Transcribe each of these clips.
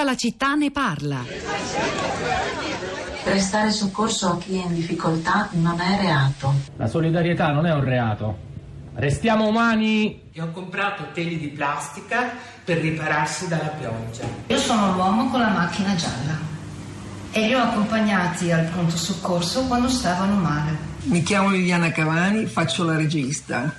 Tutta la città ne parla. Prestare soccorso a chi è in difficoltà non è reato. La solidarietà non è un reato. Restiamo umani. E ho comprato teli di plastica per ripararsi dalla pioggia. Io sono l'uomo con la macchina gialla e li ho accompagnati al pronto soccorso quando stavano male. Mi chiamo Liliana Cavani, faccio la regista.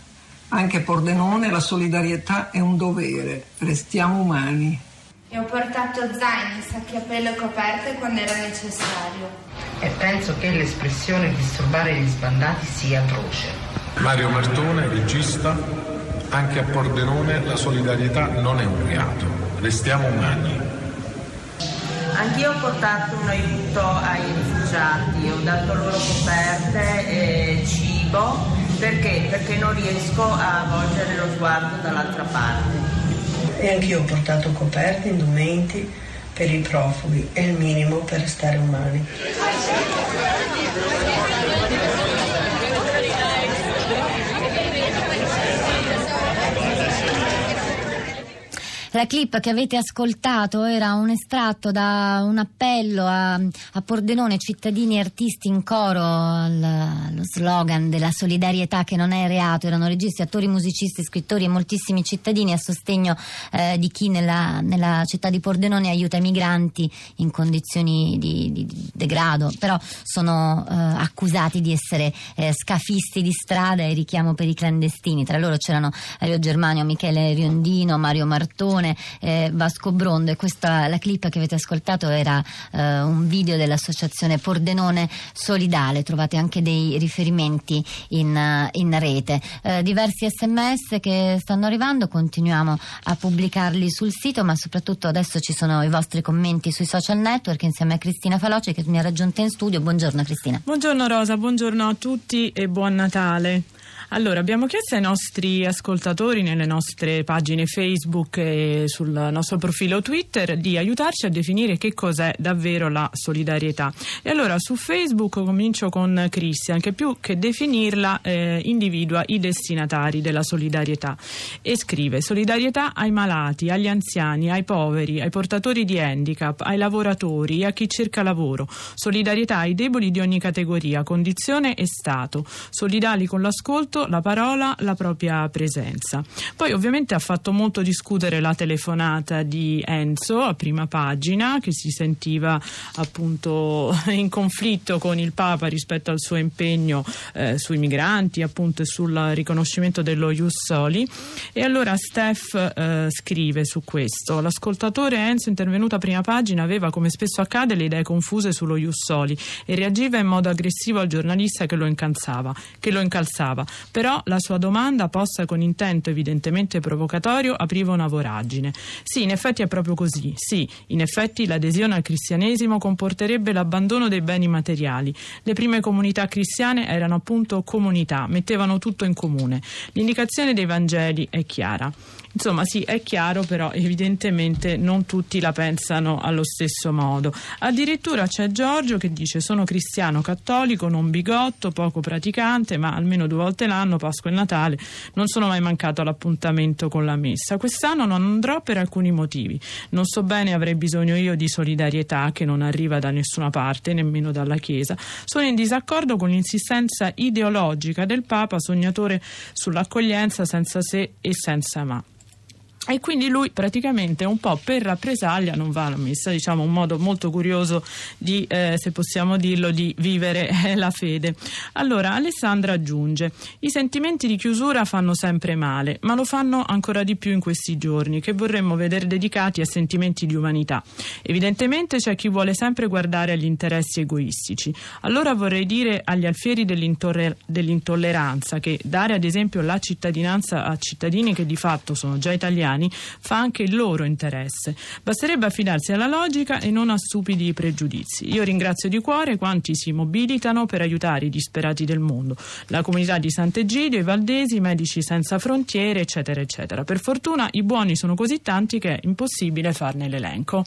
Anche a Pordenone la solidarietà è un dovere. Restiamo umani. E ho portato zaini, sacchi a pelo coperte quando era necessario. E penso che l'espressione disturbare gli sbandati sia atroce. Mario Martone, regista, anche a Pordenone la solidarietà non è un reato. Restiamo umani. Anch'io ho portato un aiuto ai rifugiati, ho dato loro coperte e cibo perché? Perché non riesco a volgere lo sguardo dall'altra parte. E anch'io ho portato coperte, indumenti per i profughi, è il minimo per stare umani. La clip che avete ascoltato era un estratto da un appello a, a Pordenone, cittadini e artisti in coro allo slogan della solidarietà che non è reato. Erano registi, attori, musicisti, scrittori e moltissimi cittadini a sostegno eh, di chi nella, nella, città di Pordenone aiuta i migranti in condizioni di, di, di degrado, però sono eh, accusati di essere eh, scafisti di strada e richiamo per i clandestini. Tra loro c'erano Rio Germanio, Michele Riondino, Mario Martone eh, Vasco Brondo e questa la clip che avete ascoltato era eh, un video dell'associazione Pordenone Solidale. Trovate anche dei riferimenti in, in rete. Eh, diversi sms che stanno arrivando continuiamo a pubblicarli sul sito ma soprattutto adesso ci sono i vostri commenti sui social network insieme a Cristina Faloce che mi ha raggiunto in studio. Buongiorno Cristina. Buongiorno Rosa buongiorno a tutti e buon Natale allora, abbiamo chiesto ai nostri ascoltatori nelle nostre pagine Facebook e sul nostro profilo Twitter di aiutarci a definire che cos'è davvero la solidarietà. E allora su Facebook comincio con Christian che più che definirla eh, individua i destinatari della solidarietà e scrive solidarietà ai malati, agli anziani, ai poveri, ai portatori di handicap, ai lavoratori e a chi cerca lavoro, solidarietà ai deboli di ogni categoria, condizione e stato, solidali con l'ascolto la parola, la propria presenza. Poi ovviamente ha fatto molto discutere la telefonata di Enzo a prima pagina che si sentiva appunto in conflitto con il Papa rispetto al suo impegno eh, sui migranti appunto e sul riconoscimento dello Ius Soli. E allora Steph eh, scrive su questo. L'ascoltatore Enzo intervenuto a prima pagina aveva come spesso accade le idee confuse sullo Ius Soli e reagiva in modo aggressivo al giornalista che lo che lo incalzava però la sua domanda, posta con intento evidentemente provocatorio, apriva una voragine. Sì, in effetti è proprio così. Sì, in effetti l'adesione al cristianesimo comporterebbe l'abbandono dei beni materiali. Le prime comunità cristiane erano appunto comunità, mettevano tutto in comune. L'indicazione dei Vangeli è chiara. Insomma, sì, è chiaro, però evidentemente non tutti la pensano allo stesso modo. Addirittura c'è Giorgio che dice: Sono cristiano cattolico, non bigotto, poco praticante, ma almeno due volte l'anno, Pasqua e Natale, non sono mai mancato all'appuntamento con la messa. Quest'anno non andrò per alcuni motivi. Non so bene, avrei bisogno io di solidarietà che non arriva da nessuna parte, nemmeno dalla Chiesa. Sono in disaccordo con l'insistenza ideologica del Papa, sognatore sull'accoglienza senza se e senza ma. E quindi lui praticamente un po' per rappresaglia non va alla messa, diciamo un modo molto curioso di, eh, se possiamo dirlo, di vivere eh, la fede. Allora Alessandra aggiunge, i sentimenti di chiusura fanno sempre male, ma lo fanno ancora di più in questi giorni, che vorremmo vedere dedicati a sentimenti di umanità. Evidentemente c'è chi vuole sempre guardare agli interessi egoistici. Allora vorrei dire agli alfieri dell'intoller- dell'intolleranza che dare ad esempio la cittadinanza a cittadini che di fatto sono già italiani italiani fa anche il loro interesse. Basterebbe affidarsi alla logica e non a stupidi pregiudizi. Io ringrazio di cuore quanti si mobilitano per aiutare i disperati del mondo, la comunità di Sant'Egidio, i Valdesi, i Medici Senza Frontiere, eccetera, eccetera. Per fortuna i buoni sono così tanti che è impossibile farne l'elenco.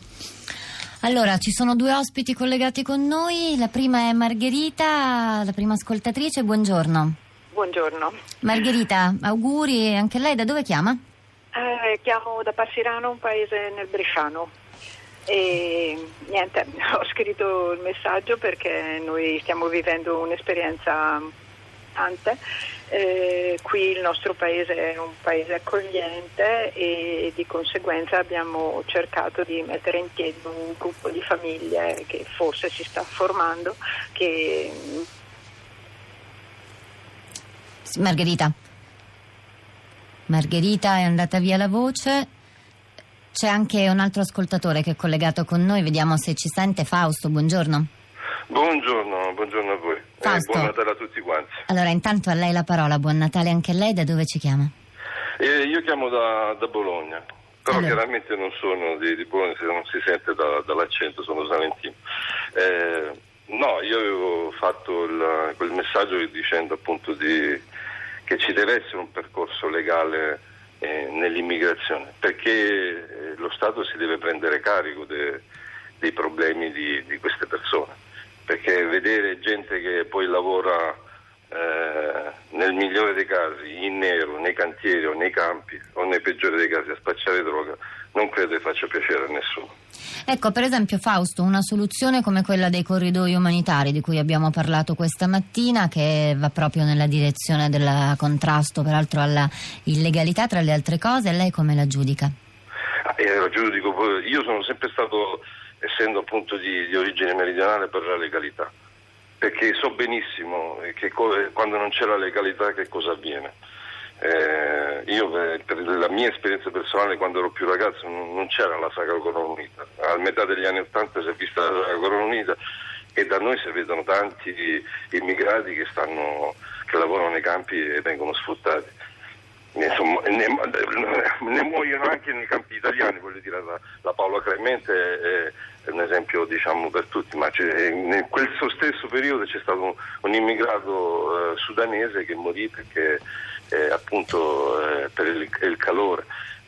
Allora, ci sono due ospiti collegati con noi. La prima è Margherita, la prima ascoltatrice. Buongiorno. Buongiorno. Margherita, auguri. Anche lei da dove chiama? Chiamo da Passirano, un paese nel Bresciano. E niente, ho scritto il messaggio perché noi stiamo vivendo un'esperienza tante. Eh, qui il nostro paese è un paese accogliente e di conseguenza abbiamo cercato di mettere in piedi un gruppo di famiglie che forse si sta formando. Che... Margherita. Margherita è andata via la voce. C'è anche un altro ascoltatore che è collegato con noi, vediamo se ci sente. Fausto, buongiorno. Buongiorno, buongiorno a voi. Fausto. buon Natale a tutti quanti. Allora, intanto a lei la parola, buon Natale anche a lei, da dove ci chiama? Eh, io chiamo da, da Bologna, però Allora. chiaramente non sono di, di Bologna, se non si sente da- dall'accento, sono salentino. Eh, no, io avevo fatto il- quel messaggio dicendo appunto di- che ci deve essere un percorso legale eh, nell'immigrazione, perché eh, lo Stato si deve prendere carico de- dei problemi di, di queste persone, perché vedere gente che poi lavora eh, nel migliore dei casi in nero, nei cantieri o nei campi o nei peggiori dei casi a spacciare droga, non credo che faccia piacere a nessuno. Ecco, per esempio, Fausto, una soluzione come quella dei corridoi umanitari di cui abbiamo parlato questa mattina, che va proprio nella direzione del contrasto, peraltro, alla illegalità, tra le altre cose, lei come la giudica? Eh, lo giudico, io sono sempre stato, essendo appunto di, di origine meridionale, per la legalità, perché so benissimo che co- quando non c'è la legalità che cosa avviene. Eh, io eh, per la mia esperienza personale quando ero più ragazzo non, c'era la Sacra Corona Unita, a metà degli anni Ottanta si è vista la Sacra Corona Unita e da noi si vedono tanti immigrati che, stanno, che lavorano nei campi e vengono sfruttati. Insomma, ne, ne muoiono anche nei campi italiani, voglio dire, la, la Paola Clemente è, è un esempio diciamo, per tutti, ma in quel stesso periodo c'è stato un, un immigrato eh, sudanese che morì perché eh, appunto eh, per il, il calore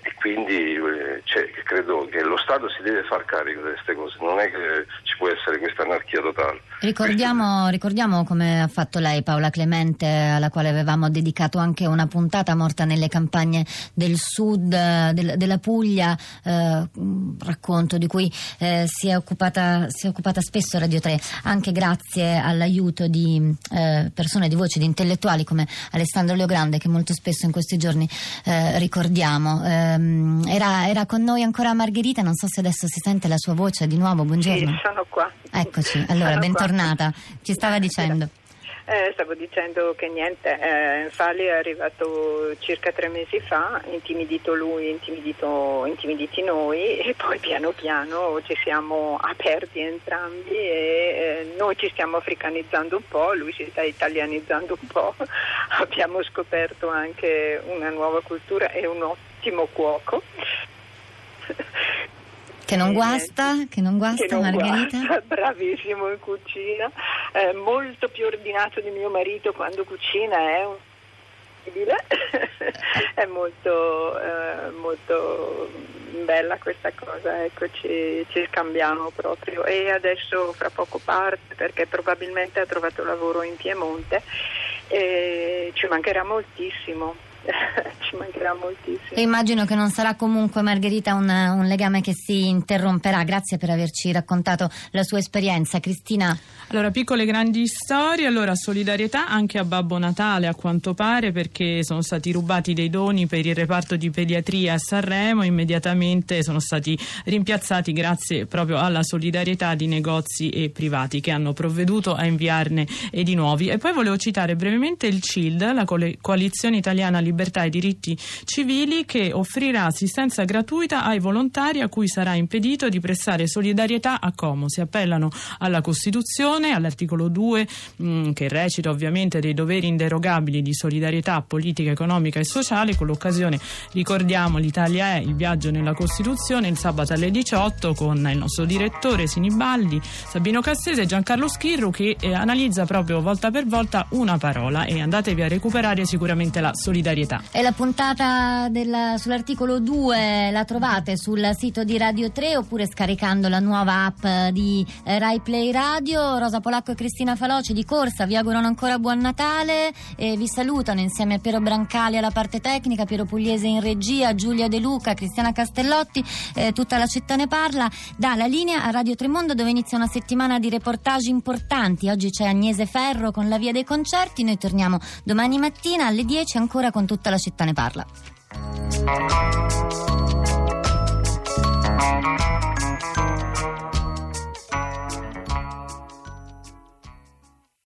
e quindi eh, cioè, credo che lo Stato si deve far carico di queste cose, non è che ci può essere questa anarchia totale. Ricordiamo, ricordiamo come ha fatto lei, Paola Clemente, alla quale avevamo dedicato anche una puntata morta nelle campagne del sud eh, del- della Puglia, eh, un racconto di cui eh, si, è occupata, si è occupata spesso Radio 3, anche grazie all'aiuto di eh, persone di voce, di intellettuali come Alessandro Leogrande, che molto spesso in questi giorni ricordiamo. Ehm, era, era con noi ancora Margherita, non so se adesso si sente la sua voce di nuovo, buongiorno. Sì, sono qua. Eccoci, allora Sono qua. bentornata. Ci stava dicendo. Eh, stavo dicendo che niente, eh, Fali è arrivato circa tre mesi fa, intimidito lui, intimidito, intimiditi noi e poi piano piano ci siamo aperti entrambi e eh, noi ci stiamo africanizzando un po', lui si sta italianizzando un po', abbiamo scoperto anche una nuova cultura e un ottimo cuoco. Che non guasta, che non guasta Che non Margherita? guasta, bravissimo in cucina, eh, molto più ordinato di mio marito quando cucina, è un è molto, eh, molto bella questa cosa, ecco, ci, ci scambiamo proprio. E adesso fra poco parte perché probabilmente ha trovato lavoro in Piemonte e ci mancherà moltissimo, ci mancherà moltissimo. E immagino che non sarà comunque Margherita un, un legame che si interromperà. Grazie per averci raccontato la sua esperienza. Cristina, Allora, piccole grandi storie, allora solidarietà anche a Babbo Natale a quanto pare perché sono stati rubati dei doni per il reparto di pediatria a Sanremo, immediatamente sono stati rimpiazzati grazie proprio alla solidarietà di negozi e privati che hanno provveduto a inviarne e di nuovi. E poi volevo citare brevemente il CILD, la Coalizione Italiana Libertà e Diritti Civili, che offrirà assistenza gratuita ai volontari a cui sarà impedito di prestare solidarietà a Como. Si appellano alla Costituzione, all'articolo 2 mh, che recita ovviamente dei doveri inderogabili di solidarietà politica, economica e sociale. Con l'occasione ricordiamo l'Italia è il viaggio nella Costituzione il sabato alle 18 con il nostro direttore Sinibaldi, Sabino Cassese e Giancarlo Schirru che eh, analizza proprio volta per volta una parola e andatevi a recuperare sicuramente la solidarietà solidarietà. E la puntata della, sull'articolo 2 la trovate sul sito di Radio 3 oppure scaricando la nuova app di eh, Rai Play Radio. Rosa Polacco e Cristina Faloci di corsa vi augurano ancora buon Natale e vi salutano insieme a Piero Brancali alla parte tecnica, Piero Pugliese in regia, Giulia De Luca, Cristiana Castellotti, eh, tutta la città ne parla. Dalla linea a Radio Tremondo dove inizia una settimana di reportage importanti. Oggi c'è Agnese Ferro con la via dei concerti. Noi torniamo domani mattina alle 10 ancora con tutta la città ne parla.